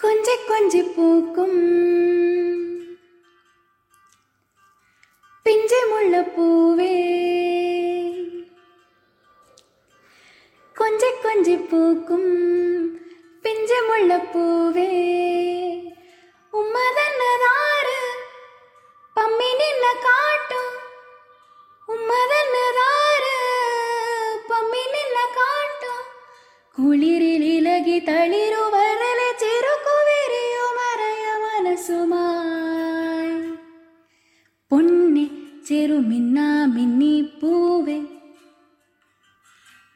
கொஞ்ச கொஞ்ச பூக்கும். பிஞ்சமுள்ள பூவே. கொஞ்ச கொஞ்ச பூக்கும். பிஞ்சமுள்ள பூவே. உம்மதன்னதாறு பம்மி நின்ன காட்டும். உம்மதன்னதாறு பம்மி நின்ன காட்டும். குளிரில் இலகி தளிருவ പൊന്നി ചെറുമിന്ന മിന്നി പൂവേ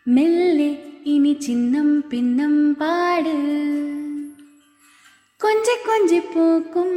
മെല്ലെ ഇനി ചിന്നം പിന്നം പാട് കൊഞ്ചി കൊഞ്ചി പൂക്കും